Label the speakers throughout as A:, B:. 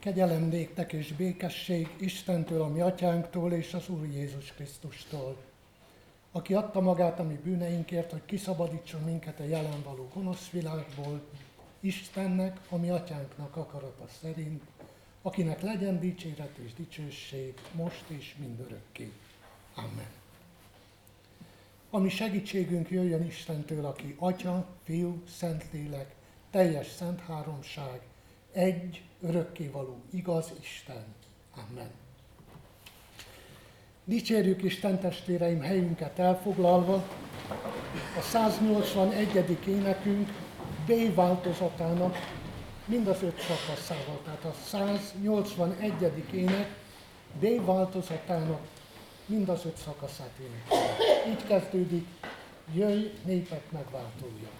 A: Kegyelem néktek és békesség Istentől, a mi atyánktól és az Úr Jézus Krisztustól, aki adta magát a mi bűneinkért, hogy kiszabadítson minket a jelen való gonosz világból, Istennek, a mi atyánknak akarata szerint, akinek legyen dicséret és dicsőség most és mindörökké. Amen. Ami segítségünk jöjjön Istentől, aki Atya, Fiú, Szentlélek, teljes szent háromság, egy, örökkévaló, igaz Isten. Amen. Dicsérjük Isten testvéreim helyünket elfoglalva, a 181. énekünk B változatának mind az öt szakaszával. Tehát a 181. ének B változatának mind az öt szakaszát énekel. Így kezdődik, jöjj népek megváltója.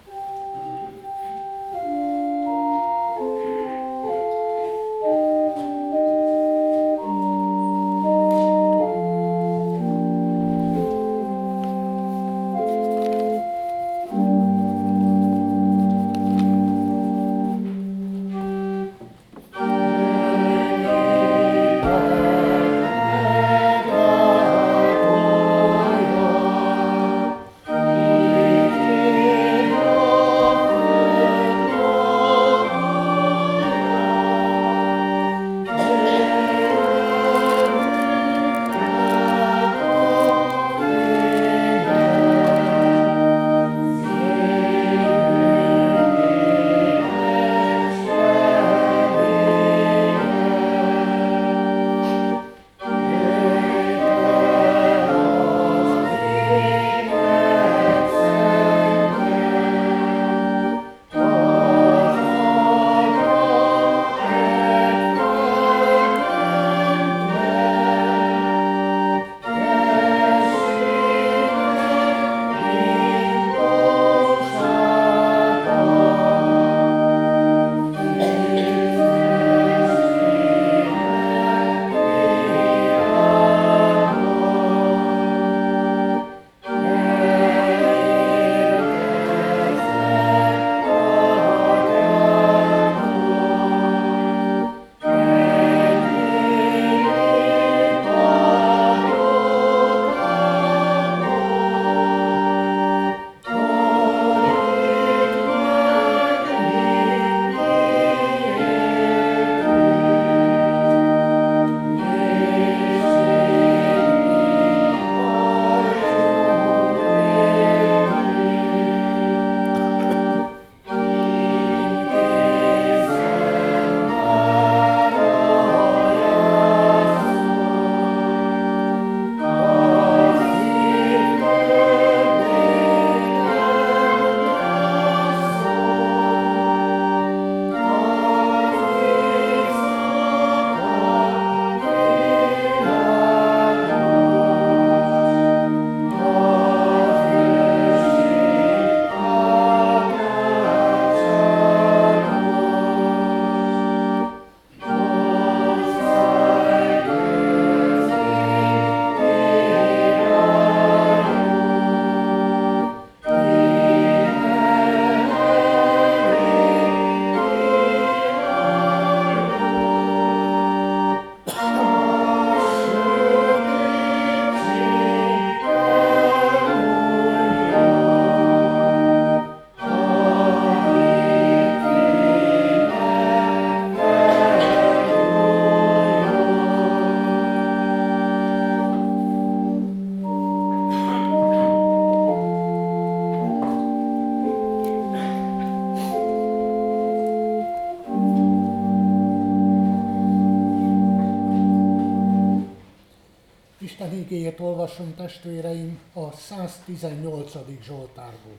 A: Testvéreim a 118. Zsoltárból.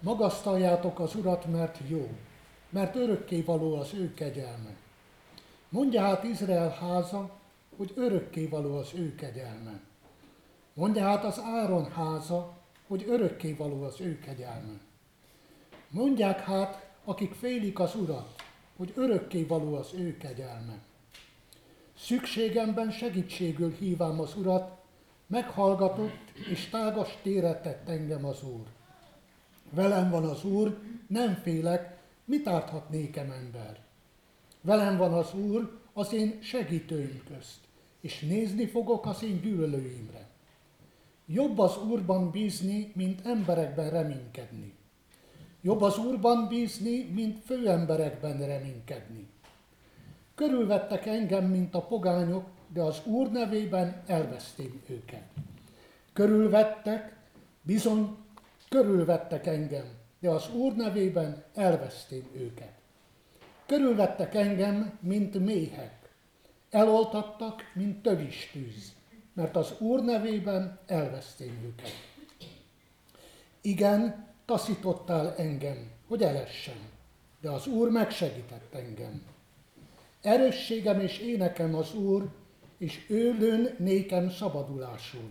A: Magasztaljátok az Urat, mert jó, mert örökké való az ő kegyelme. Mondja hát Izrael háza, hogy örökké való az ő kegyelme. Mondja hát az Áron háza, hogy örökké való az ő kegyelme. Mondják hát, akik félik az Urat, hogy örökké való az ő kegyelme. Szükségemben segítségül hívám az Urat, meghallgatott és tágas téret tett engem az Úr. Velem van az Úr, nem félek, mit árthat nékem ember? Velem van az Úr az én segítőim közt, és nézni fogok az én gyűlölőimre. Jobb az Úrban bízni, mint emberekben reménykedni. Jobb az Úrban bízni, mint főemberekben reménykedni. Körülvettek engem, mint a pogányok, de az Úr nevében elvesztém őket. Körülvettek, bizony körülvettek engem, de az Úr nevében elvesztém őket. Körülvettek engem, mint méhek, eloltattak, mint tövistűz, mert az Úr nevében elvesztém őket. Igen, taszítottál engem, hogy elessem, de az Úr megsegített engem. Erősségem és énekem az Úr, és ő nékem szabadulásul.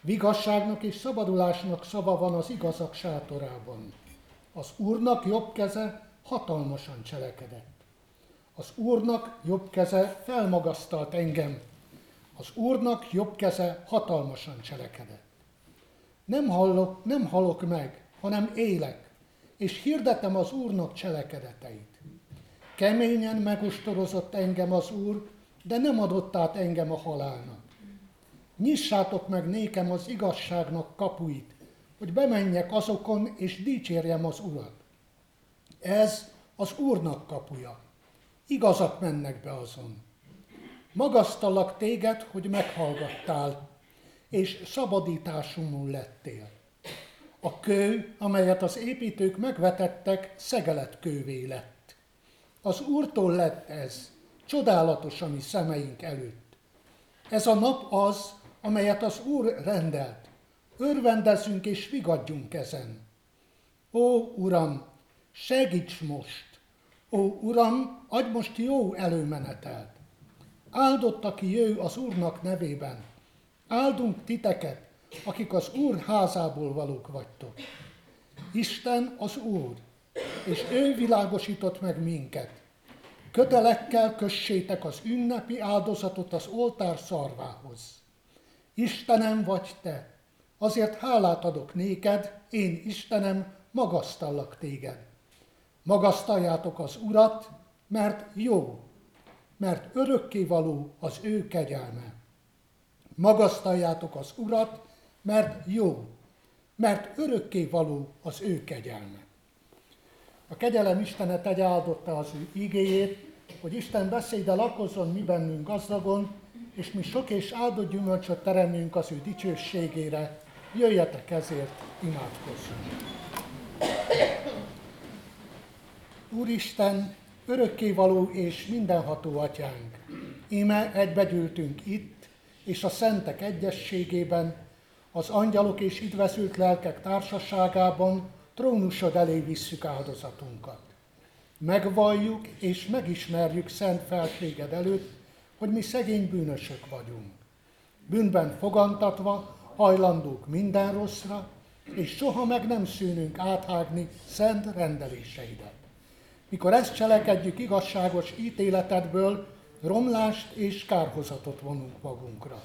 A: Vigasságnak és szabadulásnak szava van az igazak sátorában. Az Úrnak jobb keze hatalmasan cselekedett. Az Úrnak jobb keze felmagasztalt engem. Az Úrnak jobb keze hatalmasan cselekedett. Nem, hallok, nem halok meg, hanem élek, és hirdetem az Úrnak cselekedeteit. Keményen megostorozott engem az Úr, de nem adott át engem a halálnak. Nyissátok meg nékem az igazságnak kapuit, hogy bemenjek azokon, és dicsérjem az Urat. Ez az Úrnak kapuja. Igazak mennek be azon. Magasztallak téged, hogy meghallgattál, és szabadításomul lettél. A kő, amelyet az építők megvetettek, szegelet kővé lett. Az Úrtól lett ez, csodálatos a szemeink előtt. Ez a nap az, amelyet az Úr rendelt. Örvendezünk és vigadjunk ezen. Ó, Uram, segíts most! Ó, Uram, adj most jó előmenetelt! Áldott, aki jöjj az Úrnak nevében. Áldunk titeket, akik az Úr házából valók vagytok. Isten az Úr, és ő világosított meg minket. Kötelekkel kössétek az ünnepi áldozatot az oltár szarvához. Istenem vagy te, azért hálát adok néked, én Istenem, magasztallak téged. Magasztaljátok az Urat, mert jó, mert örökkévaló az ő kegyelme. Magasztaljátok az Urat, mert jó, mert örökkévaló az ő kegyelme. A kegyelem Istene tegye áldotta az ő igéjét, hogy Isten beszéde lakozzon mi bennünk gazdagon, és mi sok és áldott gyümölcsöt teremünk az ő dicsőségére. Jöjjetek ezért, imádkozzunk! Úristen, örökkévaló és mindenható atyánk, íme egybegyűltünk itt, és a szentek egyességében, az angyalok és idvezült lelkek társaságában trónusod elé visszük áldozatunkat. Megvalljuk és megismerjük szent felséged előtt, hogy mi szegény bűnösök vagyunk. Bűnben fogantatva, hajlandók minden rosszra, és soha meg nem szűnünk áthágni szent rendeléseidet. Mikor ezt cselekedjük igazságos ítéletedből, romlást és kárhozatot vonunk magunkra.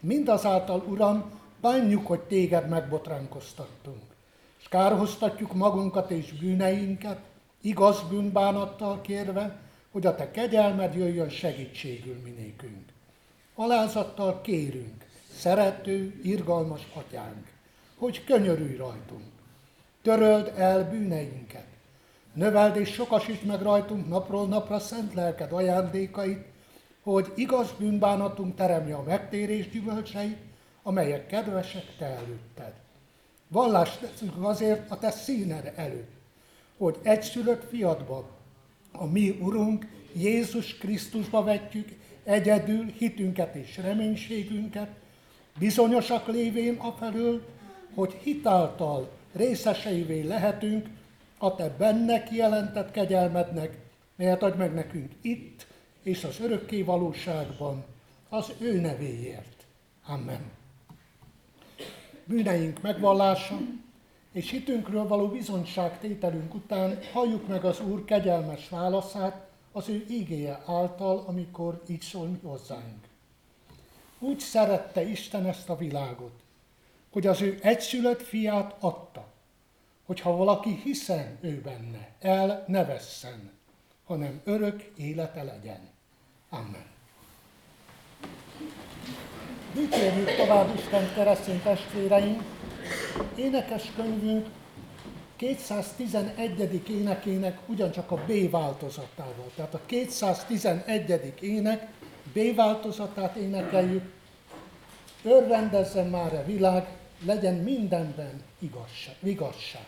A: Mindazáltal, Uram, bánjuk, hogy téged megbotránkoztattunk, és kárhoztatjuk magunkat és bűneinket, igaz bűnbánattal kérve, hogy a te kegyelmed jöjjön segítségül minékünk. Alázattal kérünk, szerető, irgalmas atyánk, hogy könyörülj rajtunk. Töröld el bűneinket, növeld és sokasíts meg rajtunk napról napra szent lelked ajándékait, hogy igaz bűnbánatunk teremje a megtérés gyümölcseit, amelyek kedvesek te előtted. Vallást teszünk azért a te színed előtt, hogy egyszülött fiadban, a mi Urunk Jézus Krisztusba vetjük egyedül hitünket és reménységünket, bizonyosak lévén afelől, hogy hitáltal részeseivé lehetünk a te benne kijelentett kegyelmednek, melyet adj meg nekünk itt és az örökké valóságban, az ő nevéért. Amen. Bűneink megvallása, és hitünkről való bizonyságtételünk után halljuk meg az Úr kegyelmes válaszát az ő ígéje által, amikor így szól mi hozzánk. Úgy szerette Isten ezt a világot, hogy az ő egyszülött fiát adta, hogyha valaki hiszen ő benne, el ne vesszen, hanem örök élete legyen. Amen. Dicsérjük tovább Isten keresztény testvéreink, énekes könyvünk 211. énekének ugyancsak a B változatával. Tehát a 211. ének B változatát énekeljük. Örvendezzen már a világ, legyen mindenben igazság. igazság.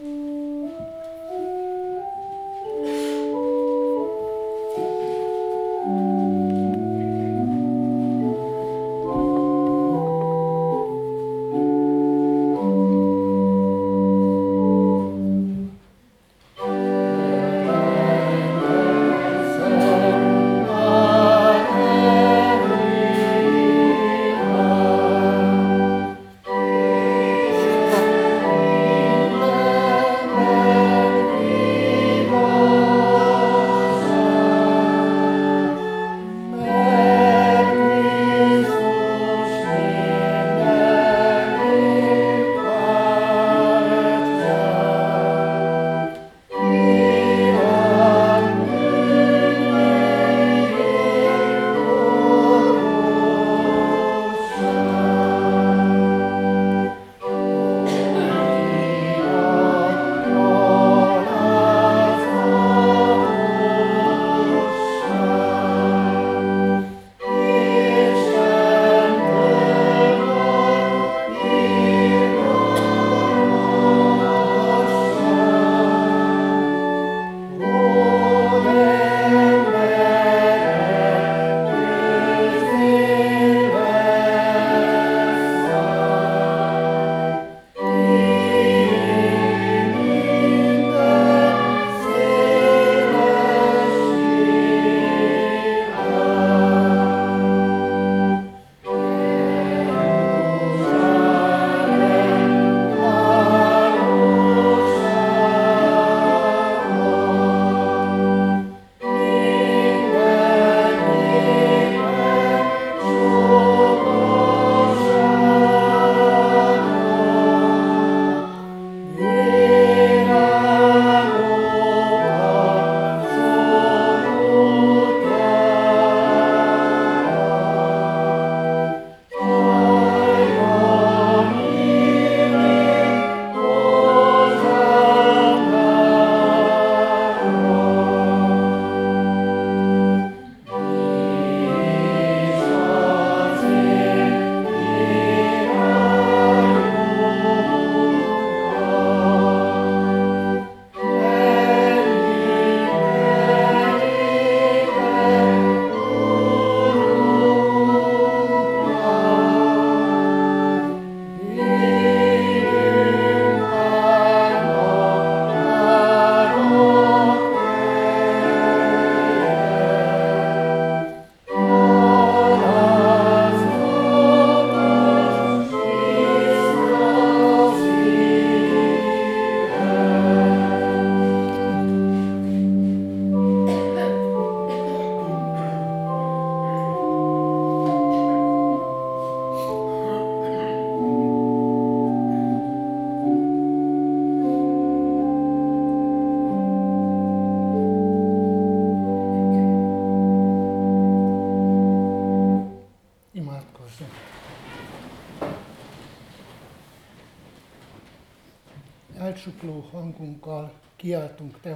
A: elcsukló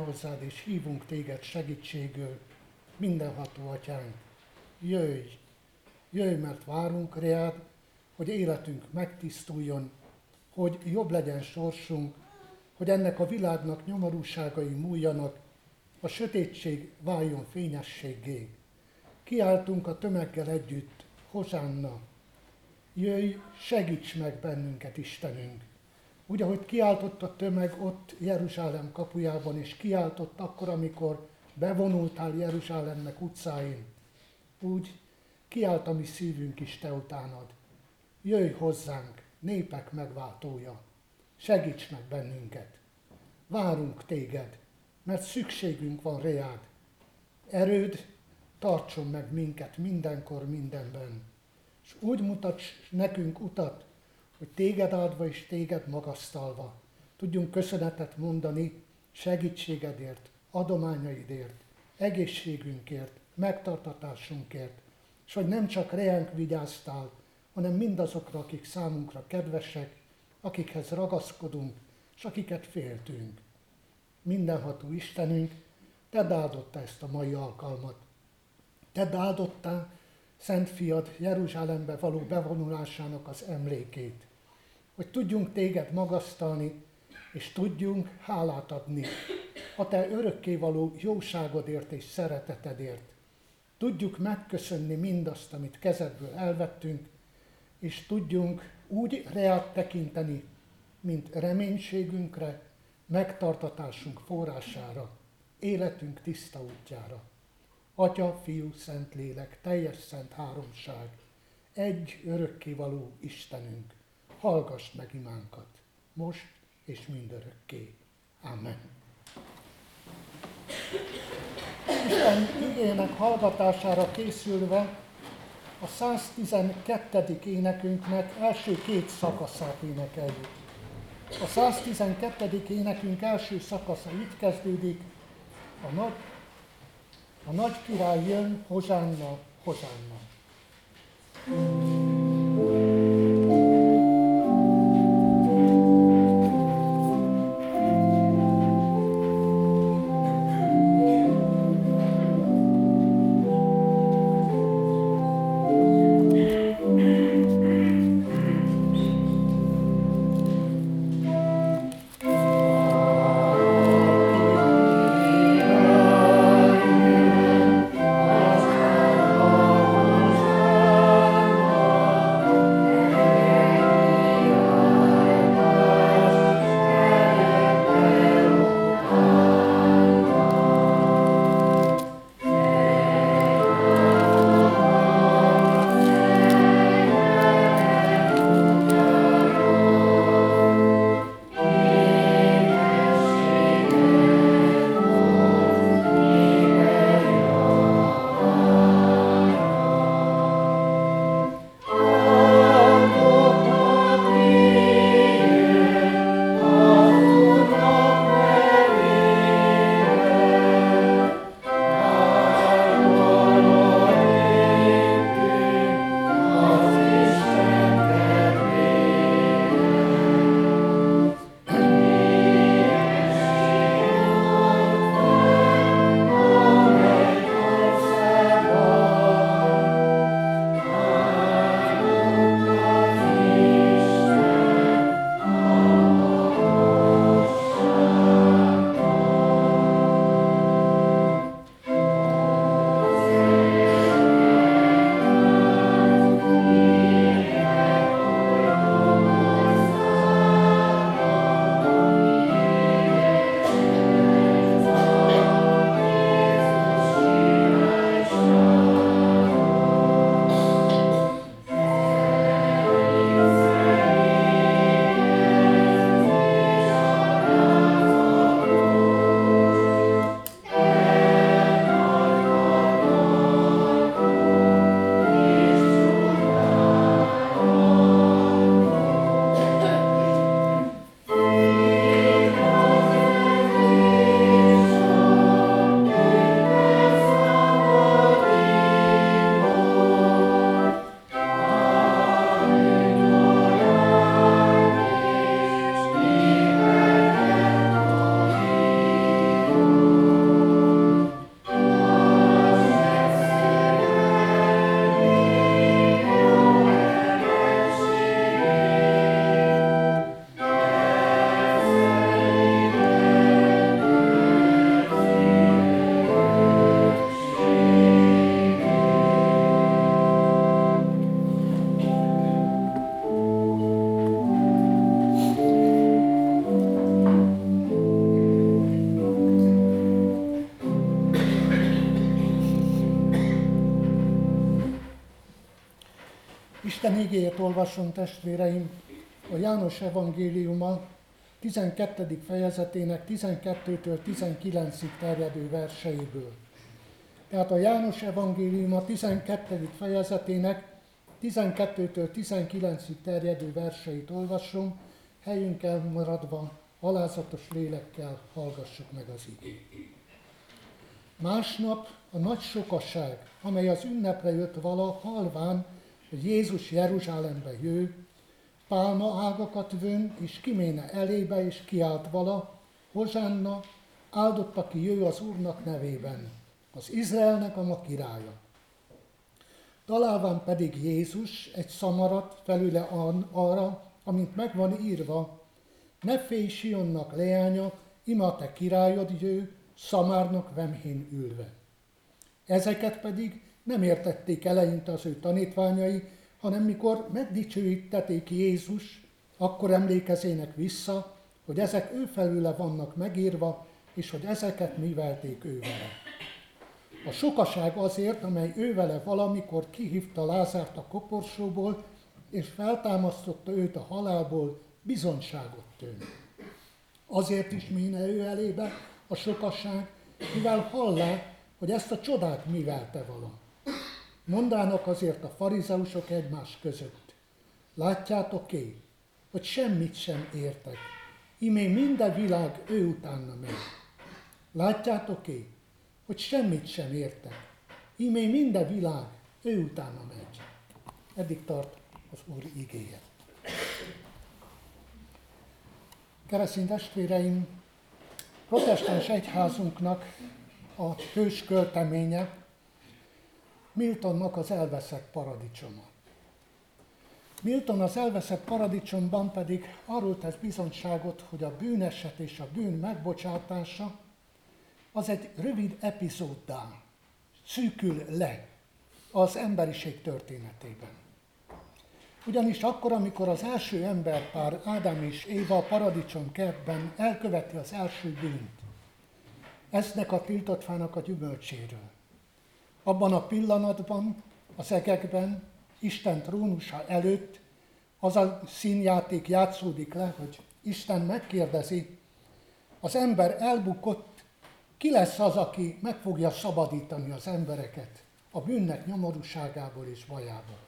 A: hozzád, és hívunk Téged segítségül, mindenható Atyánk. Jöjj, jöjj, mert várunk reád, hogy életünk megtisztuljon, hogy jobb legyen sorsunk, hogy ennek a világnak nyomorúságai múljanak, a sötétség váljon fényességé. Kiáltunk a tömeggel együtt, Hozsánna, jöjj, segíts meg bennünket, Istenünk! Úgy, ahogy kiáltott a tömeg ott Jeruzsálem kapujában, és kiáltott akkor, amikor bevonultál Jeruzsálemnek utcáin, úgy kiált a mi szívünk is te utánad. Jöjj hozzánk, népek megváltója, segíts meg bennünket. Várunk téged, mert szükségünk van reád. Erőd tartson meg minket mindenkor, mindenben. És úgy mutatsz nekünk utat, hogy téged áldva és téged magasztalva tudjunk köszönetet mondani segítségedért, adományaidért, egészségünkért, megtartatásunkért, és hogy nem csak reánk vigyáztál, hanem mindazokra, akik számunkra kedvesek, akikhez ragaszkodunk, és akiket féltünk. Mindenható Istenünk, Te áldotta ezt a mai alkalmat. Te áldottál Szent Fiad Jeruzsálembe való bevonulásának az emlékét, hogy tudjunk Téged magasztalni, és tudjunk hálát adni a Te örökkévaló jóságodért és szeretetedért. Tudjuk megköszönni mindazt, amit kezedből elvettünk, és tudjunk úgy reát tekinteni, mint reménységünkre, megtartatásunk forrására, életünk tiszta útjára. Atya, Fiú, Szent Lélek, teljes szent háromság, egy örökkévaló Istenünk, hallgass meg imánkat, most és mindörökké. Amen. Isten igének hallgatására készülve a 112. énekünknek első két szakaszát énekeljük. A 112. énekünk első szakasza így kezdődik, a nagy, a nagy király jön, hozánna, hozánna. Isten igéjét olvasom testvéreim a János evangéliuma 12. fejezetének 12-től 19-ig terjedő verseiből. Tehát a János evangéliuma 12. fejezetének 12-től 19-ig terjedő verseit olvasom, helyünkkel maradva alázatos lélekkel hallgassuk meg az igét. Másnap a nagy sokaság, amely az ünnepre jött vala, halván, hogy Jézus Jeruzsálembe jő, pálma ágakat vön, és kiméne elébe, és kiált vala, Hozsánna, áldott, aki jő az Úrnak nevében, az Izraelnek a ma királya. Találván pedig Jézus egy szamarat felüle arra, amint megvan írva, ne félj Sionnak leánya, ima te királyod jő, szamárnak vemhén ülve. Ezeket pedig nem értették eleinte az ő tanítványai, hanem mikor megdicsőítették Jézus, akkor emlékezének vissza, hogy ezek ő felőle vannak megírva, és hogy ezeket művelték ő vele. A sokaság azért, amely ő vele valamikor kihívta Lázárt a koporsóból, és feltámasztotta őt a halálból, bizonyságot tűnt. Azért is méne ő elébe a sokasság, mivel hallá, hogy ezt a csodát mivelte vala. Mondának azért a farizeusok egymás között. Látjátok én, hogy semmit sem értek. Imé minden világ ő utána megy. Látjátok én, hogy semmit sem értek. Imé minden világ ő utána megy. Eddig tart az Úr igéje. Keresztény testvéreim, protestáns egyházunknak a hős költeménye Miltonnak az elveszett paradicsoma. Milton az elveszett paradicsomban pedig arról tesz bizonyságot, hogy a bűneset és a bűn megbocsátása az egy rövid epizóddá szűkül le az emberiség történetében. Ugyanis akkor, amikor az első emberpár, Ádám és Éva a paradicsom kertben elköveti az első bűnt, eznek a tiltott fának a gyümölcséről. Abban a pillanatban, a szegekben, Isten trónusa előtt az a színjáték játszódik le, hogy Isten megkérdezi, az ember elbukott, ki lesz az, aki meg fogja szabadítani az embereket a bűnnek nyomorúságából és bajából.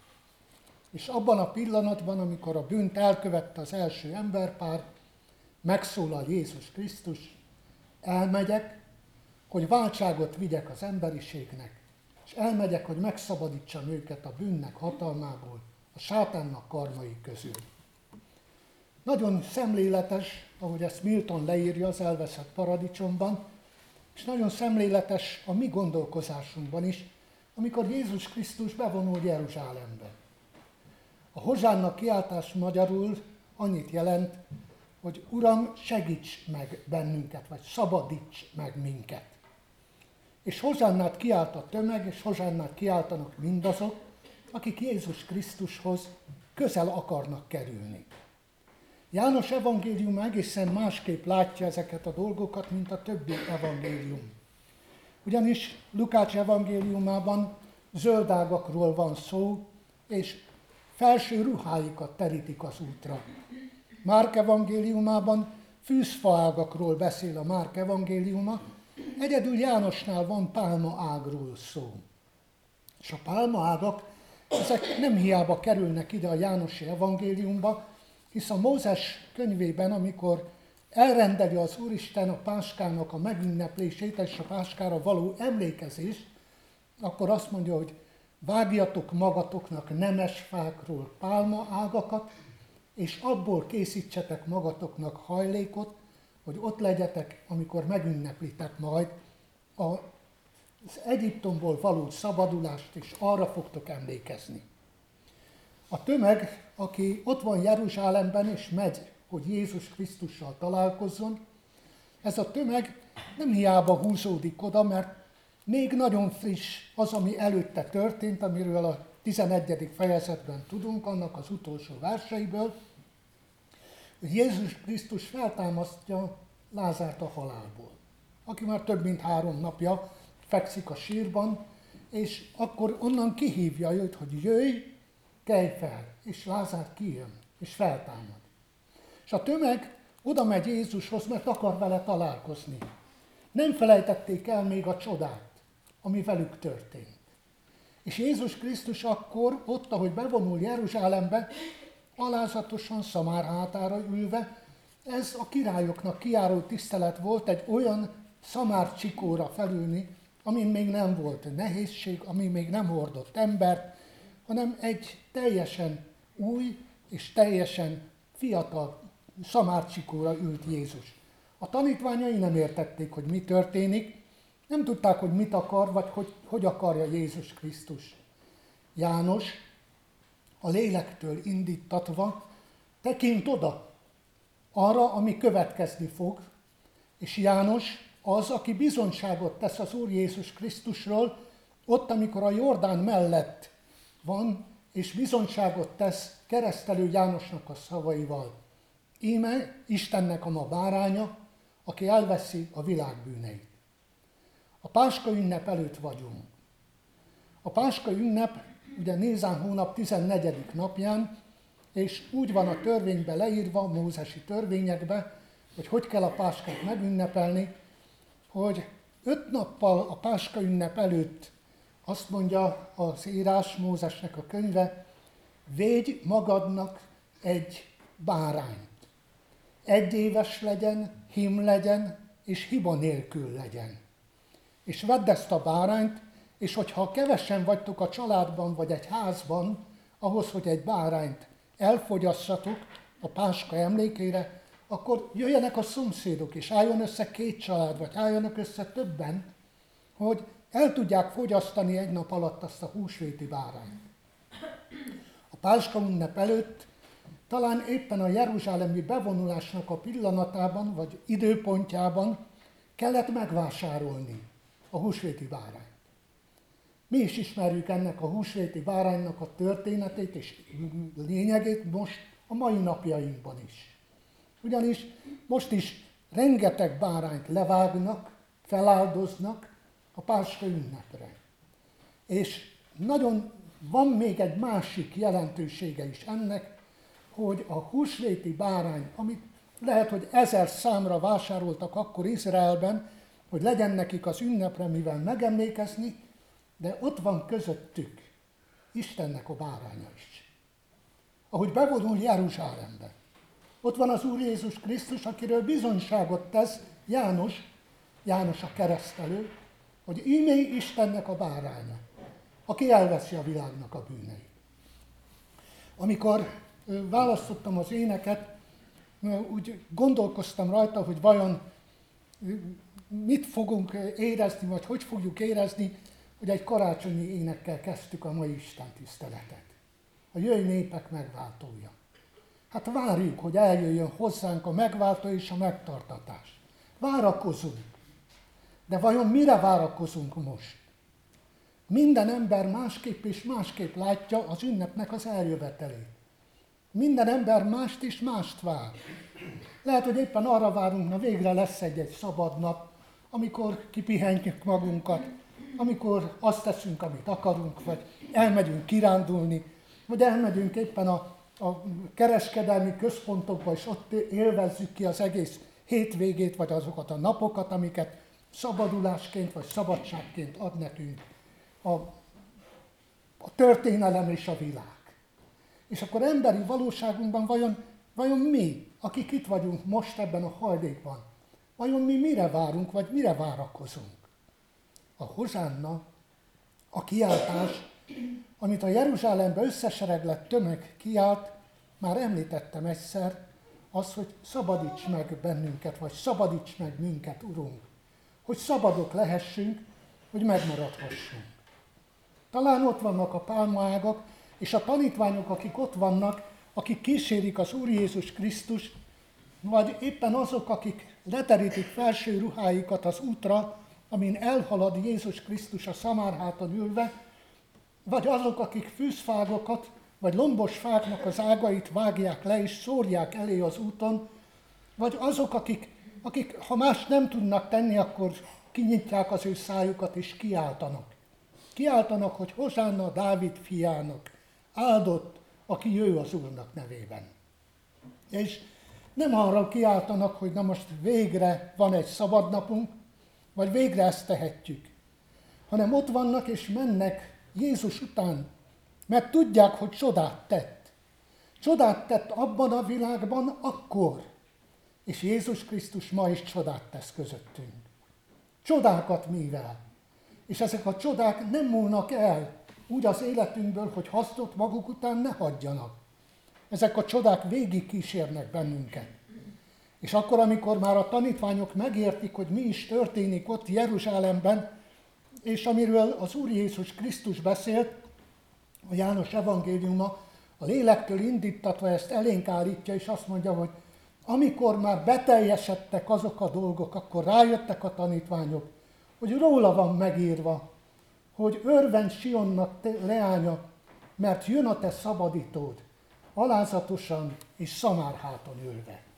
A: És abban a pillanatban, amikor a bűnt elkövette az első emberpár, megszólal Jézus Krisztus, elmegyek, hogy váltságot vigyek az emberiségnek, és elmegyek, hogy megszabadítsam őket a bűnnek hatalmából, a sátánnak karmai közül. Nagyon szemléletes, ahogy ezt Milton leírja az elveszett paradicsomban, és nagyon szemléletes a mi gondolkozásunkban is, amikor Jézus Krisztus bevonul Jeruzsálembe. A hozsánnak kiáltás magyarul annyit jelent, hogy Uram, segíts meg bennünket, vagy szabadíts meg minket. És hozsannát kiált a tömeg, és hozsannát kiáltanak mindazok, akik Jézus Krisztushoz közel akarnak kerülni. János evangélium egészen másképp látja ezeket a dolgokat, mint a többi evangélium. Ugyanis Lukács evangéliumában zöldágakról van szó, és felső ruháikat terítik az útra. Márk evangéliumában fűzfaágakról beszél a Márk evangéliuma, egyedül Jánosnál van pálma ágról szó. És a pálma ágak, ezek nem hiába kerülnek ide a Jánosi evangéliumba, hisz a Mózes könyvében, amikor elrendeli az Úristen a páskának a megünneplését és a páskára való emlékezést, akkor azt mondja, hogy vágjatok magatoknak nemes fákról pálma ágakat, és abból készítsetek magatoknak hajlékot, hogy ott legyetek, amikor megünneplitek majd az Egyiptomból való szabadulást, és arra fogtok emlékezni. A tömeg, aki ott van Jeruzsálemben, és megy, hogy Jézus Krisztussal találkozzon, ez a tömeg nem hiába húzódik oda, mert még nagyon friss az, ami előtte történt, amiről a 11. fejezetben tudunk, annak az utolsó verseiből, Jézus Krisztus feltámasztja Lázárt a halálból, aki már több mint három napja fekszik a sírban, és akkor onnan kihívja őt, hogy jöjj, kelj fel, és Lázár kijön, és feltámad. És a tömeg oda megy Jézushoz, mert akar vele találkozni. Nem felejtették el még a csodát ami velük történt. És Jézus Krisztus akkor, ott, ahogy bevonul Jeruzsálembe, alázatosan szamár hátára ülve, ez a királyoknak kiáró tisztelet volt egy olyan szamár csikóra felülni, amin még nem volt nehézség, ami még nem hordott embert, hanem egy teljesen új és teljesen fiatal szamárcsikóra ült Jézus. A tanítványai nem értették, hogy mi történik, nem tudták, hogy mit akar, vagy hogy, hogy akarja Jézus Krisztus. János a lélektől indítatva tekint oda, arra, ami következni fog, és János az, aki bizonyságot tesz az Úr Jézus Krisztusról, ott, amikor a Jordán mellett van, és bizonyságot tesz keresztelő Jánosnak a szavaival. Íme Istennek a ma báránya, aki elveszi a világ bűneit. A Páska ünnep előtt vagyunk. A Páska ünnep ugye Nézán hónap 14. napján, és úgy van a törvénybe leírva, a mózesi törvényekbe, hogy hogy kell a Páskát megünnepelni, hogy öt nappal a Páska ünnep előtt azt mondja az írás, Mózesnek a könyve, védj magadnak egy bárányt. Egy éves legyen, him legyen, és hiba nélkül legyen. És vedd ezt a bárányt, és hogyha kevesen vagytok a családban vagy egy házban, ahhoz, hogy egy bárányt elfogyasszatok a páska emlékére, akkor jöjjenek a szomszédok, és álljon össze két család, vagy álljanak össze többen, hogy el tudják fogyasztani egy nap alatt azt a húsvéti bárányt. A páska ünnep előtt talán éppen a jeruzsálemi bevonulásnak a pillanatában, vagy időpontjában kellett megvásárolni a húsvéti bárányt. Mi is ismerjük ennek a húsvéti báránynak a történetét és lényegét most a mai napjainkban is. Ugyanis most is rengeteg bárányt levágnak, feláldoznak a páska ünnepre. És nagyon van még egy másik jelentősége is ennek, hogy a húsvéti bárány, amit lehet, hogy ezer számra vásároltak akkor Izraelben, hogy legyen nekik az ünnepre, mivel megemlékezni, de ott van közöttük Istennek a báránya is. Ahogy bevonul Jeruzsálembe. Ott van az Úr Jézus Krisztus, akiről bizonyságot tesz János, János a keresztelő, hogy ímé Istennek a báránya, aki elveszi a világnak a bűneit. Amikor választottam az éneket, úgy gondolkoztam rajta, hogy vajon mit fogunk érezni, vagy hogy fogjuk érezni, hogy egy karácsonyi énekkel kezdtük a mai Isten tiszteletet. A jöjj népek megváltója. Hát várjuk, hogy eljöjjön hozzánk a megváltó és a megtartatás. Várakozunk. De vajon mire várakozunk most? Minden ember másképp és másképp látja az ünnepnek az eljövetelét. Minden ember mást és mást vár. Lehet, hogy éppen arra várunk, na végre lesz egy-egy szabad nap, amikor kipihenjük magunkat, amikor azt teszünk, amit akarunk, vagy elmegyünk kirándulni, vagy elmegyünk éppen a, a kereskedelmi központokba, és ott élvezzük ki az egész hétvégét, vagy azokat a napokat, amiket szabadulásként vagy szabadságként ad nekünk a, a történelem és a világ. És akkor emberi valóságunkban vajon, vajon mi, akik itt vagyunk most ebben a hajlékban, vajon mi mire várunk, vagy mire várakozunk? A hozánna, a kiáltás, amit a Jeruzsálembe összesereglett tömeg kiált, már említettem egyszer, az, hogy szabadíts meg bennünket, vagy szabadíts meg minket, Urunk, hogy szabadok lehessünk, hogy megmaradhassunk. Talán ott vannak a pálmaágak, és a tanítványok, akik ott vannak, akik kísérik az Úr Jézus Krisztus, vagy éppen azok, akik leterítik felső ruháikat az útra, amin elhalad Jézus Krisztus a szamárháton ülve, vagy azok, akik fűzfágokat, vagy lombos fáknak az ágait vágják le és szórják elé az úton, vagy azok, akik, akik ha más nem tudnak tenni, akkor kinyitják az ő szájukat és kiáltanak. Kiáltanak, hogy Hozsánna Dávid fiának, áldott, aki jöjj az Úrnak nevében. És nem arra kiáltanak, hogy na most végre van egy szabadnapunk, vagy végre ezt tehetjük, hanem ott vannak és mennek Jézus után, mert tudják, hogy csodát tett. Csodát tett abban a világban akkor, és Jézus Krisztus ma is csodát tesz közöttünk. Csodákat mivel. És ezek a csodák nem múlnak el úgy az életünkből, hogy hasznot maguk után ne hagyjanak. Ezek a csodák végig kísérnek bennünket. És akkor, amikor már a tanítványok megértik, hogy mi is történik ott Jeruzsálemben, és amiről az Úr Jézus Krisztus beszélt, a János evangéliuma a lélektől indítatva ezt elénk állítja, és azt mondja, hogy amikor már beteljesedtek azok a dolgok, akkor rájöttek a tanítványok, hogy róla van megírva, hogy örven Sionnak leánya, mert jön a te szabadítód, alázatosan és szamárháton ülve.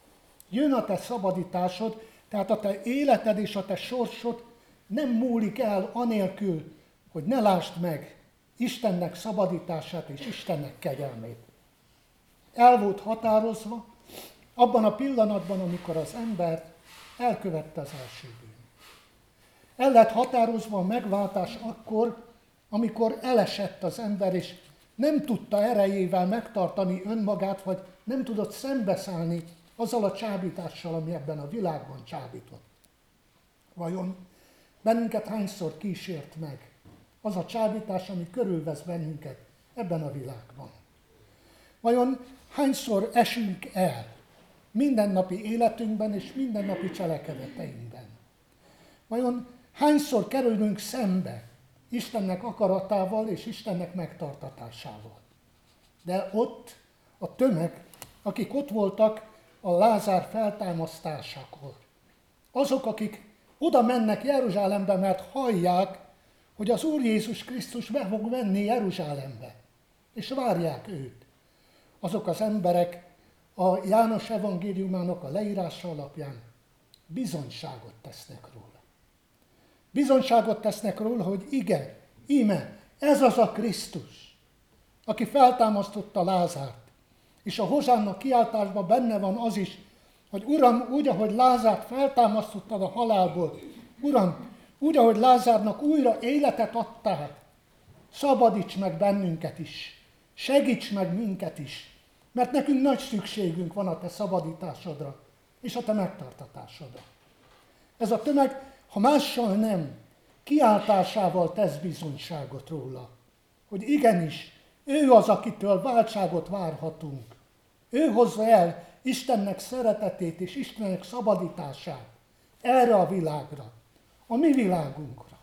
A: Jön a te szabadításod, tehát a te életed és a te sorsod nem múlik el anélkül, hogy ne lásd meg Istennek szabadítását és Istennek kegyelmét. El volt határozva abban a pillanatban, amikor az ember elkövette az első bűn. El lett határozva a megváltás akkor, amikor elesett az ember, és nem tudta erejével megtartani önmagát, vagy nem tudott szembeszállni azzal a csábítással, ami ebben a világban csábított. Vajon bennünket hányszor kísért meg az a csábítás, ami körülvesz bennünket ebben a világban? Vajon hányszor esünk el mindennapi életünkben és mindennapi cselekedeteinkben? Vajon hányszor kerülünk szembe Istennek akaratával és Istennek megtartatásával? De ott a tömeg, akik ott voltak a Lázár feltámasztásakor, azok, akik oda mennek Jeruzsálembe, mert hallják, hogy az Úr Jézus Krisztus be fog menni Jeruzsálembe, és várják őt. Azok az emberek a János evangéliumának a leírása alapján bizonyságot tesznek róla. Bizonyságot tesznek róla, hogy igen, íme, ez az a Krisztus, aki feltámasztotta Lázárt. És a Hozsánna kiáltásban benne van az is, hogy Uram, úgy, ahogy Lázárt feltámasztottad a halálból, Uram, úgy, ahogy Lázárnak újra életet adtál, szabadíts meg bennünket is, segíts meg minket is, mert nekünk nagy szükségünk van a te szabadításodra és a te megtartatásodra. Ez a tömeg, ha mással nem, kiáltásával tesz bizonyságot róla, hogy igenis, ő az, akitől váltságot várhatunk. Ő hozza el Istennek szeretetét és Istennek szabadítását erre a világra, a mi világunkra.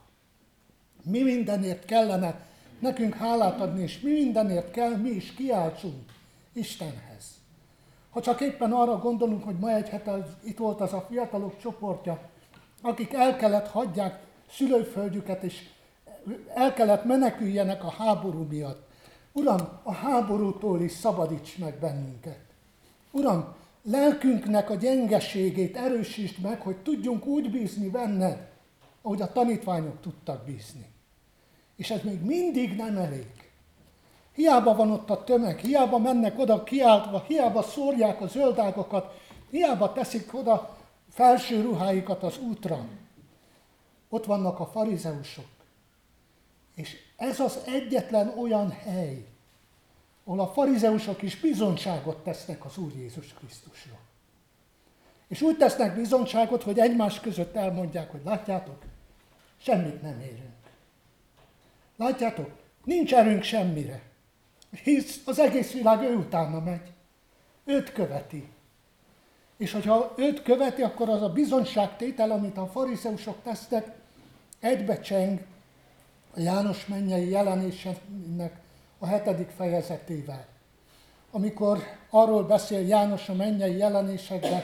A: Mi mindenért kellene nekünk hálát adni, és mi mindenért kell, mi is kiáltsunk Istenhez. Ha csak éppen arra gondolunk, hogy ma egy hete itt volt az a fiatalok csoportja, akik el kellett hagyják szülőföldjüket, és el kellett meneküljenek a háború miatt. Uram, a háborútól is szabadíts meg bennünket. Uram, lelkünknek a gyengeségét erősítsd meg, hogy tudjunk úgy bízni benned, ahogy a tanítványok tudtak bízni. És ez még mindig nem elég. Hiába van ott a tömeg, hiába mennek oda kiáltva, hiába szórják a zöldágokat, hiába teszik oda felső ruháikat az útra. Ott vannak a farizeusok. És ez az egyetlen olyan hely, ahol a farizeusok is bizonyságot tesznek az Úr Jézus Krisztusról. És úgy tesznek bizonyságot, hogy egymás között elmondják, hogy látjátok, semmit nem érünk. Látjátok, nincs erőnk semmire. Hisz az egész világ ő utána megy. Őt követi. És hogyha őt követi, akkor az a bizonyságtétel, amit a farizeusok tesztek, egybe cseng a János mennyei jelenésének a hetedik fejezetével. Amikor arról beszél János a mennyei jelenésekben,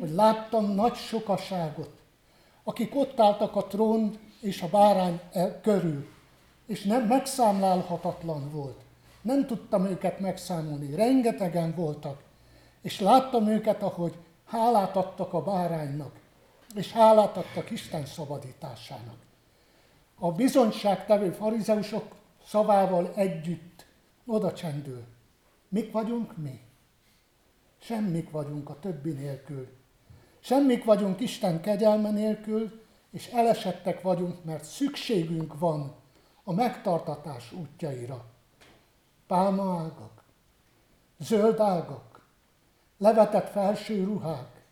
A: hogy láttam nagy sokaságot, akik ott álltak a trón és a bárány körül, és nem megszámlálhatatlan volt. Nem tudtam őket megszámolni, rengetegen voltak, és láttam őket, ahogy hálát adtak a báránynak, és hálát adtak Isten szabadításának. A bizonyságtevő farizeusok szavával együtt oda csendül. Mik vagyunk mi? Semmik vagyunk a többi nélkül. Semmik vagyunk Isten kegyelme nélkül, és elesettek vagyunk, mert szükségünk van a megtartatás útjaira. Pálmaágak, zöld ágak, levetett felső ruhák,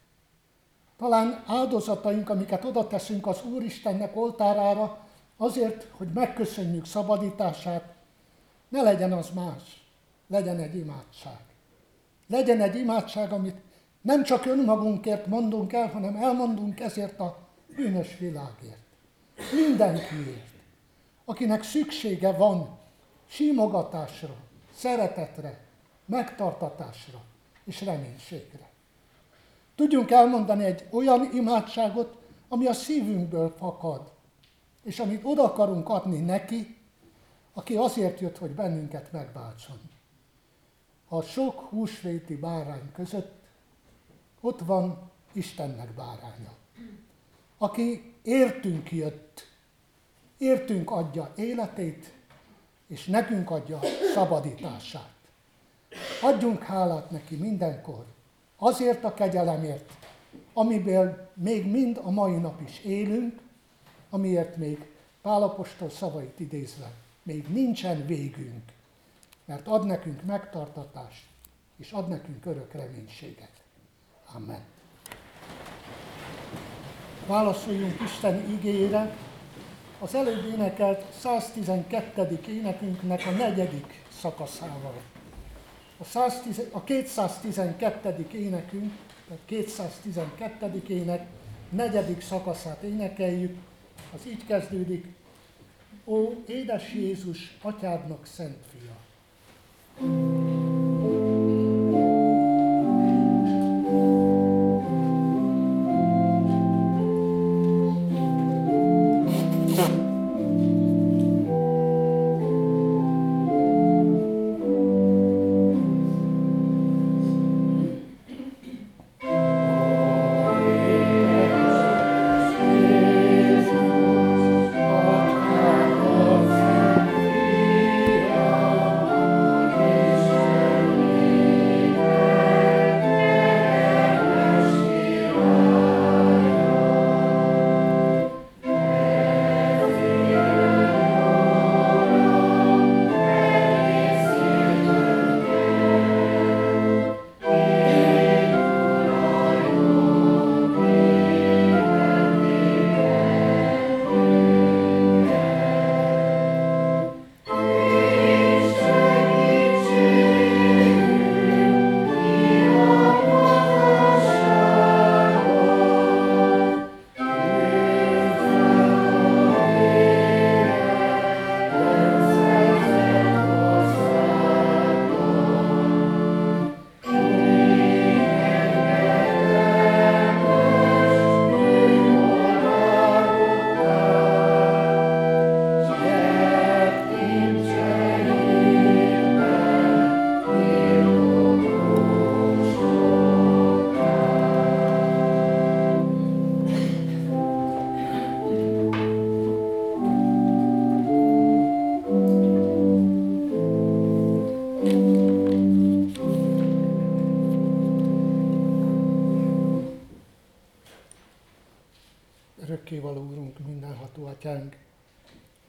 A: talán áldozataink, amiket oda teszünk az Úristennek oltárára, azért, hogy megköszönjük szabadítását, ne legyen az más, legyen egy imádság. Legyen egy imádság, amit nem csak önmagunkért mondunk el, hanem elmondunk ezért a bűnös világért. Mindenkiért, akinek szüksége van símogatásra, szeretetre, megtartatásra és reménységre. Tudjunk elmondani egy olyan imádságot, ami a szívünkből fakad, és amit oda akarunk adni neki, aki azért jött, hogy bennünket megváltson. A sok húsvéti bárány között ott van Istennek báránya, aki értünk jött, értünk adja életét, és nekünk adja szabadítását. Adjunk hálát neki mindenkor, azért a kegyelemért, amiből még mind a mai nap is élünk, amiért még Pálapostól szavait idézve, még nincsen végünk, mert ad nekünk megtartatást, és ad nekünk örök reménységet. Amen. Válaszoljunk Isten igére, az előbb énekelt 112. énekünknek a negyedik szakaszával. A, 110, a 212. énekünk, tehát 212. ének negyedik szakaszát énekeljük, az így kezdődik, Ó, édes Jézus, atyádnak szent fia!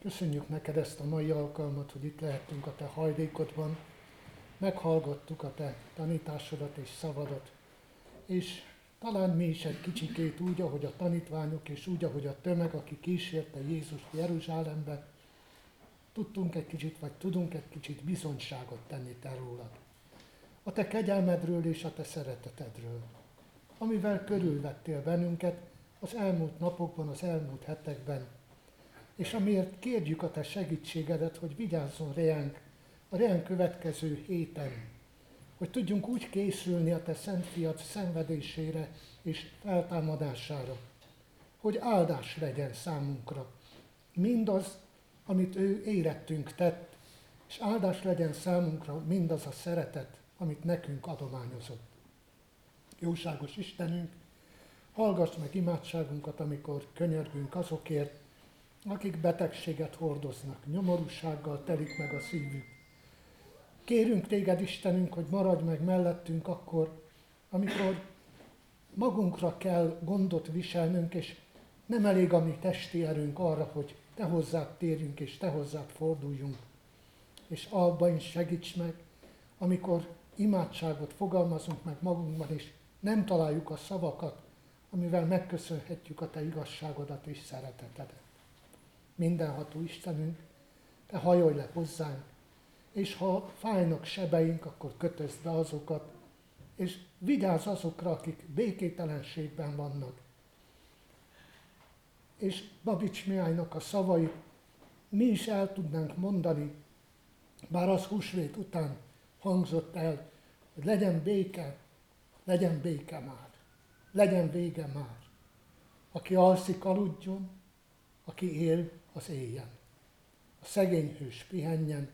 A: Köszönjük neked ezt a mai alkalmat, hogy itt lehettünk a te hajlékodban, meghallgattuk a te tanításodat és szavadat, és talán mi is egy kicsikét úgy, ahogy a tanítványok, és úgy, ahogy a tömeg, aki kísérte Jézust Jeruzsálembe, tudtunk egy kicsit, vagy tudunk egy kicsit bizonyságot tenni te rólad. A te kegyelmedről és a te szeretetedről, amivel körülvettél bennünket az elmúlt napokban, az elmúlt hetekben, és amiért kérjük a Te segítségedet, hogy vigyázzon reánk a reánk következő héten, hogy tudjunk úgy készülni a Te Szent Fiat szenvedésére és feltámadására, hogy áldás legyen számunkra. Mindaz, amit ő érettünk tett, és áldás legyen számunkra mindaz a szeretet, amit nekünk adományozott. Jóságos Istenünk, hallgass meg imádságunkat, amikor könyörgünk azokért, akik betegséget hordoznak, nyomorúsággal telik meg a szívük. Kérünk téged, Istenünk, hogy maradj meg mellettünk akkor, amikor magunkra kell gondot viselnünk, és nem elég a mi testi erőnk arra, hogy te hozzád térjünk, és te hozzád forduljunk. És abban is segíts meg, amikor imádságot fogalmazunk meg magunkban, és nem találjuk a szavakat, amivel megköszönhetjük a te igazságodat és szeretetedet. Mindenható Istenünk, te hajolj le hozzánk, és ha fájnak sebeink, akkor kötözd be azokat, és vigyázz azokra, akik békételenségben vannak. És Babics Mihálynak a szavait mi is el tudnánk mondani, bár az húsvét után hangzott el, hogy legyen béke, legyen béke már, legyen vége már. Aki alszik, aludjon, aki él, az éljen. A szegény hős pihenjen,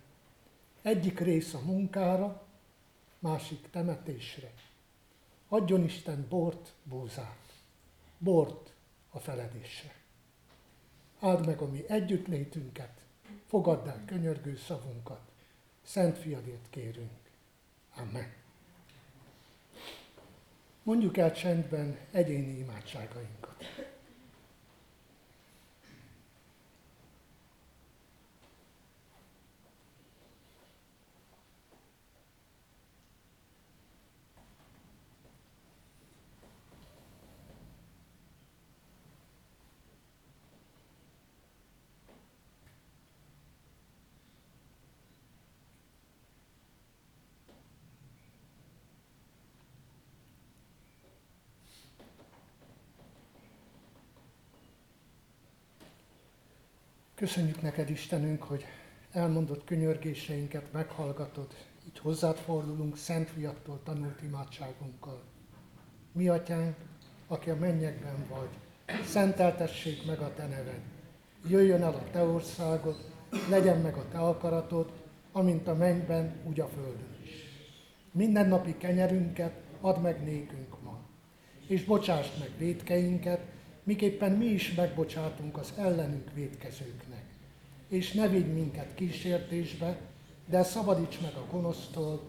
A: egyik rész a munkára, másik temetésre. Adjon Isten bort, búzát, bort a feledésre. Áld meg a mi együttlétünket, fogadd el könyörgő szavunkat, Szent Fiadért kérünk. Amen. Mondjuk el csendben egyéni imádságainkat. Köszönjük neked, Istenünk, hogy elmondott könyörgéseinket meghallgatod, így hozzád fordulunk Szent Fiattól tanult imádságunkkal. Mi, Atyánk, aki a mennyekben vagy, szenteltessék meg a Te neved. Jöjjön el a Te országod, legyen meg a Te akaratod, amint a mennyben, úgy a földön is. Minden napi kenyerünket add meg nékünk ma, és bocsásd meg védkeinket, miképpen mi is megbocsátunk az ellenünk védkezőknek. És ne vigy minket kísértésbe, de szabadíts meg a gonosztól,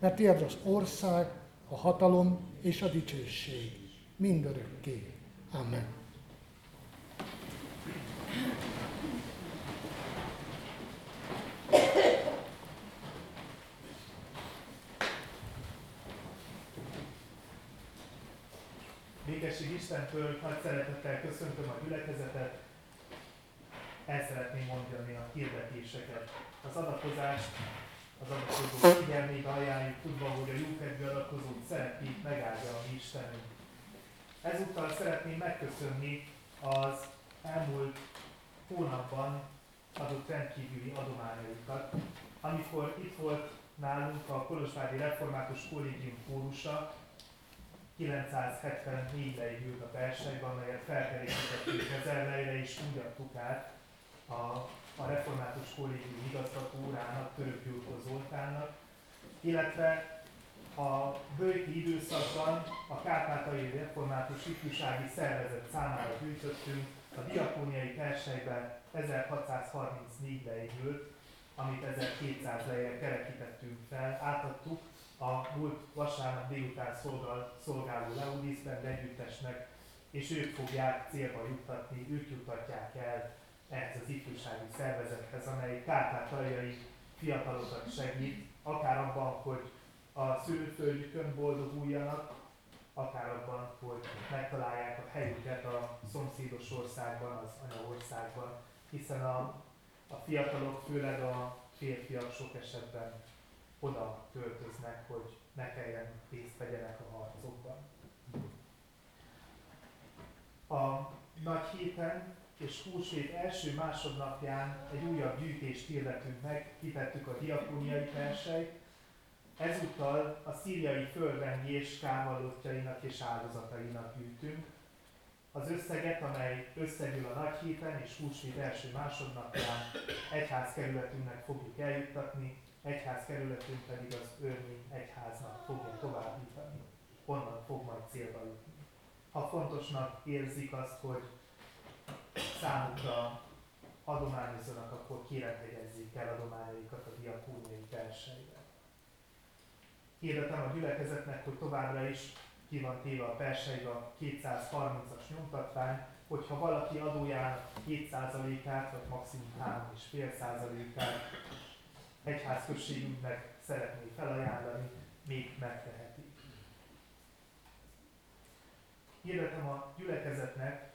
A: mert tiéd az ország, a hatalom és a dicsőség mindörökké. Amen.
B: Békesség Istentől nagy szeretettel köszöntöm a gyülekezetet. El szeretném mondani a hirdetéseket. Az adakozást az adakozó figyelmébe ajánljuk, tudva, hogy a jókedvű adakozót szereti megáldja a mi Istenünk. Ezúttal szeretném megköszönni az elmúlt hónapban adott rendkívüli adományaikat. Amikor itt volt nálunk a Kolozsvári Református Kollégium kórusa, 974 ült a persejbe, amelyet felkerékítettünk ezerleire, és úgy adtuk át a, a református kollégium igazgatórának, Török Gyurko Zoltánnak, illetve a bőti időszakban a Kárpátai Református Ifjúsági Szervezet számára gyűjtöttünk a diakóniai persejben 1634 leigült, amit 1200 lejjel kerekítettünk fel, átadtuk a múlt vasárnap délután szolgál, szolgáló Leudisben együttesnek, és ők fogják célba juttatni, ők juttatják el ehhez az ifjúsági szervezethez, amely kárpátaljai fiatalokat segít, akár abban, hogy a szülőföldjükön boldoguljanak, akár abban, hogy megtalálják a helyüket a szomszédos országban, az anyaországban, hiszen a, a fiatalok, főleg a férfiak sok esetben oda költöznek, hogy ne kelljen részt vegyenek a harcokban. A nagy héten és húsvét első másodnapján egy újabb gyűjtést hirdetünk meg, kitettük a diakóniai persejt, ezúttal a szíriai földrengés kárvallottjainak és áldozatainak gyűjtünk. Az összeget, amely összegyűl a nagy héten és húsvét első másodnapján egyházkerületünknek fogjuk eljuttatni, egyházkerületünk pedig az Örmény egyháznak fogja továbbítani. Onnan fog majd célba jutni. Ha fontosnak érzik azt, hogy számukra adományozzanak, akkor kérem el adományaikat a diakóniai perseibe. Hirdetem a gyülekezetnek, hogy továbbra is ki van téve a perseibe a 230-as nyomtatvány, hogyha valaki adójának 2%-át, vagy maximum 3,5%-át egyházközségünknek szeretné felajánlani, még megteheti. Hirdetem a gyülekezetnek,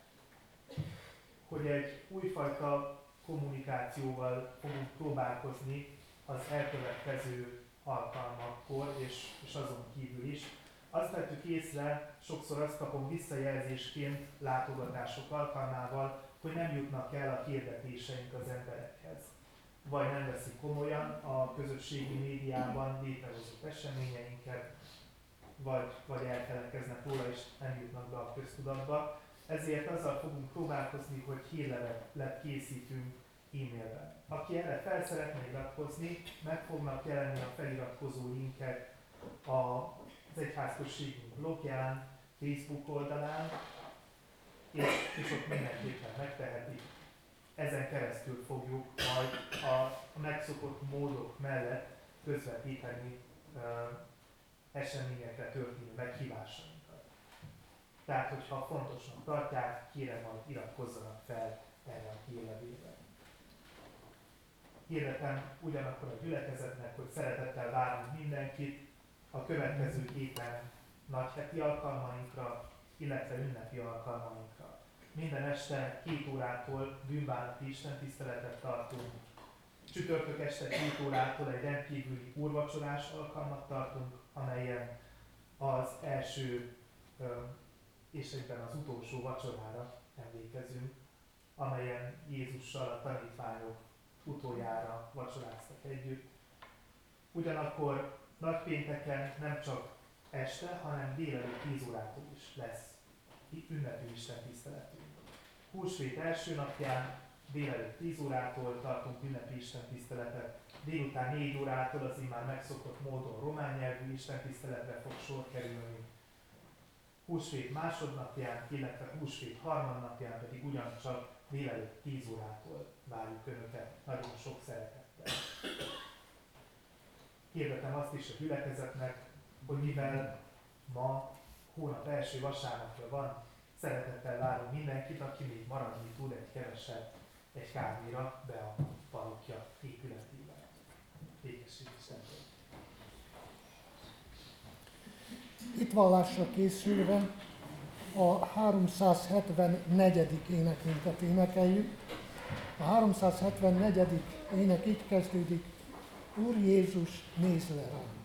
B: hogy egy újfajta kommunikációval fogunk próbálkozni az elkövetkező alkalmakkor, és, és azon kívül is. Azt vettük észre, sokszor azt kapom visszajelzésként látogatások alkalmával, hogy nem jutnak el a hirdetéseink az emberekhez. Vagy nem veszik komolyan a közösségi médiában létrehozott eseményeinket, vagy, vagy elfeledkeznek róla és nem jutnak be a köztudatba. Ezért azzal fogunk próbálkozni, hogy hírlevet készítünk e-mailben. Aki erre fel szeretne iratkozni, meg fognak jelenni a feliratkozó linkek az egyházközségünk blogján, Facebook oldalán, és, és ott mindenképpen megtehetik. Ezen keresztül fogjuk majd a, a megszokott módok mellett közvetíteni uh, eseményekre történő meghívásainkat. Tehát, hogyha fontosnak tartják, kérem majd iratkozzanak fel erre a hírlevélre. Hirdetem ugyanakkor a gyülekezetnek, hogy szeretettel várunk mindenkit a következő héten nagyheti alkalmainkra, illetve ünnepi alkalmainkra. Minden este 2 órától bűnbánati tiszteletet tartunk. Csütörtök este 2 órától egy rendkívüli úrvacsorás alkalmat tartunk, amelyen az első és egyben az utolsó vacsorára emlékezünk, amelyen Jézussal a tanítványok utoljára vacsoráztak együtt. Ugyanakkor nagypénteken nem csak este, hanem délelőtt 10 órától is lesz ünnepi Isten tiszteletünk. Húsvét első napján délelőtt 10 órától tartunk ünnepi Isten tiszteletet, délután 4 órától az immár megszokott módon román nyelvű Isten tiszteletre fog sor kerülni. Húsvét másodnapján, illetve húsvét harmadnapján pedig ugyancsak délelőtt 10 órától várjuk Önöket nagyon sok szeretettel. Hirdetem azt is a gyülekezetnek, hogy mivel ma hónap első vasárnapja van, szeretettel várom mindenkit, aki még maradni tud egy keveset egy kávéra be a parokja épületébe. Ékesség
A: Itt vallásra készülve a 374. énekünket énekeljük. A 374. ének így kezdődik, Úr Jézus, nézz le rám!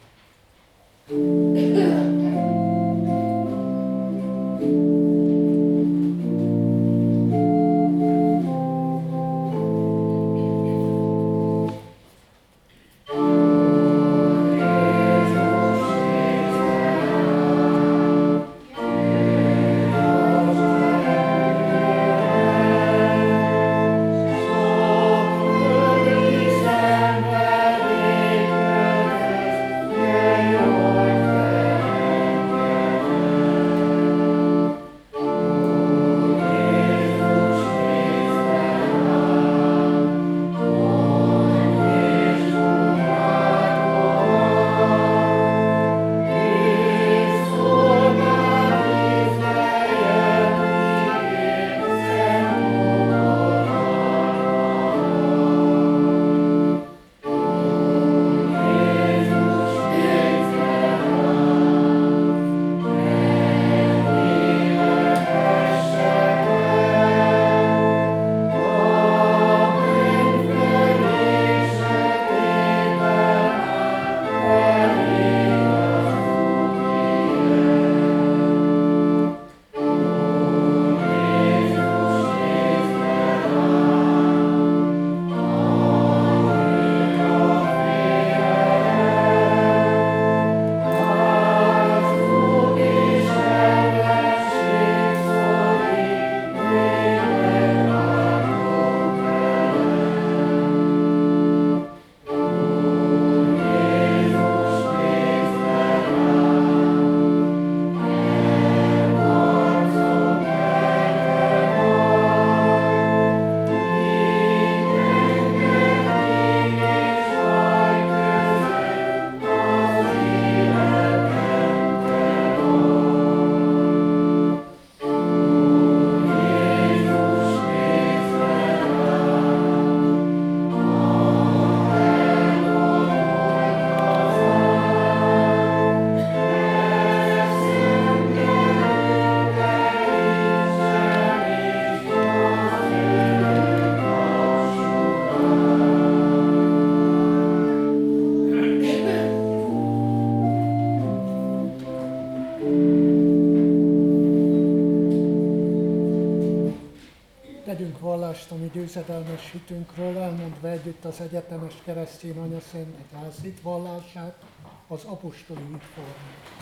A: Mi győzedelmes hitünkről, elmondva együtt az egyetemes keresztény anya szent egyház hitvallását, az apostoli hitformát.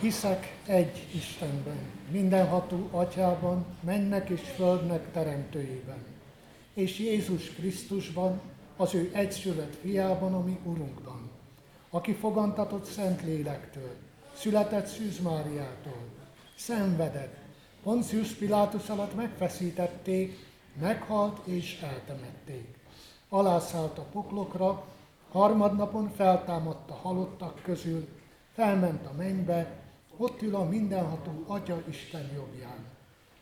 A: Hiszek egy Istenben, mindenható atyában, mennek és földnek teremtőjében, és Jézus Krisztusban, az ő egyszülött fiában, ami Urunkban, aki fogantatott Szent Lélektől, született Szűz Máriától, szenvedett, Poncius Pilátus alatt megfeszítették, meghalt és eltemették. Alászállt a poklokra, harmadnapon feltámadt a halottak közül, felment a mennybe, ott ül a mindenható Atya Isten jobbján.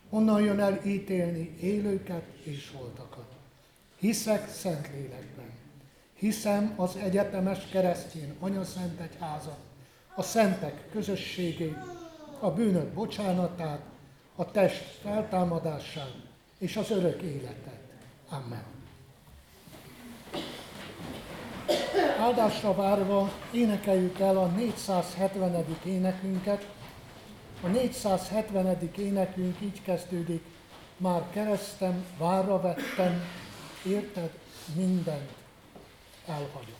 A: Onnan jön el ítélni élőket és holtakat. Hiszek szent lélekben. Hiszem az egyetemes keresztény anyaszent egyházat, a szentek közösségét, a bűnök bocsánatát, a test feltámadását és az örök életet. Amen. Áldásra várva énekeljük el a 470. énekünket. A 470. énekünk így kezdődik, már keresztem, várra vettem, érted, mindent elhagyok.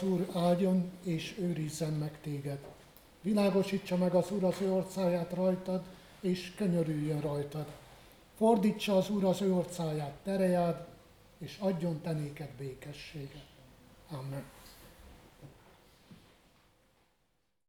A: Az Úr áldjon és őrizzen meg téged. Világosítsa meg az Úr az ő orcáját rajtad, és könyörüljön rajtad. Fordítsa az Úr az ő orcáját terejád, és adjon te néked békességet. Amen.